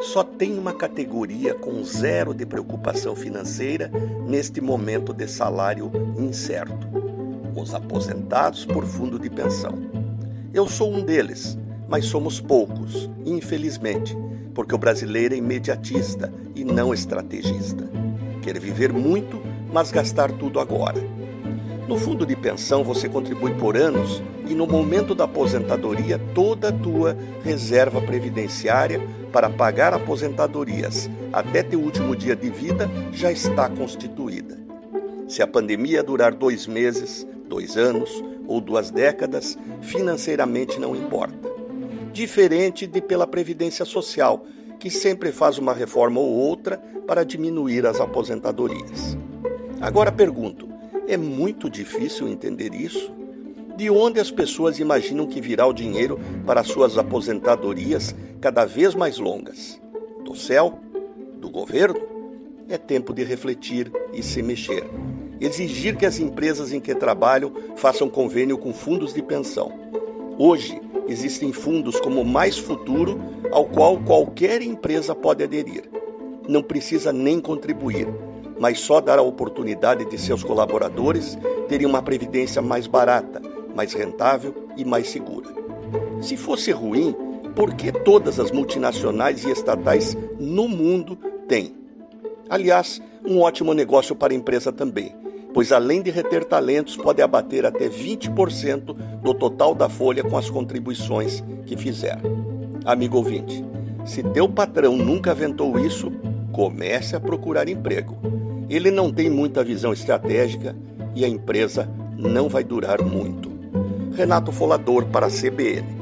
Só tem uma categoria com zero de preocupação financeira neste momento de salário incerto: os aposentados por fundo de pensão. Eu sou um deles, mas somos poucos, infelizmente, porque o brasileiro é imediatista e não estrategista. Quer viver muito, mas gastar tudo agora. No fundo de pensão você contribui por anos e no momento da aposentadoria toda a tua reserva previdenciária para pagar aposentadorias até teu último dia de vida já está constituída. Se a pandemia durar dois meses, dois anos ou duas décadas, financeiramente não importa. Diferente de pela Previdência Social, que sempre faz uma reforma ou outra para diminuir as aposentadorias. Agora pergunto: é muito difícil entender isso. De onde as pessoas imaginam que virá o dinheiro para suas aposentadorias cada vez mais longas? Do céu? Do governo? É tempo de refletir e se mexer. Exigir que as empresas em que trabalham façam convênio com fundos de pensão. Hoje, existem fundos como Mais Futuro, ao qual qualquer empresa pode aderir. Não precisa nem contribuir mas só dar a oportunidade de seus colaboradores terem uma previdência mais barata, mais rentável e mais segura. Se fosse ruim, por que todas as multinacionais e estatais no mundo têm? Aliás, um ótimo negócio para a empresa também, pois além de reter talentos, pode abater até 20% do total da folha com as contribuições que fizer. Amigo ouvinte, se teu patrão nunca aventou isso, comece a procurar emprego ele não tem muita visão estratégica e a empresa não vai durar muito. Renato Folador para a CBN.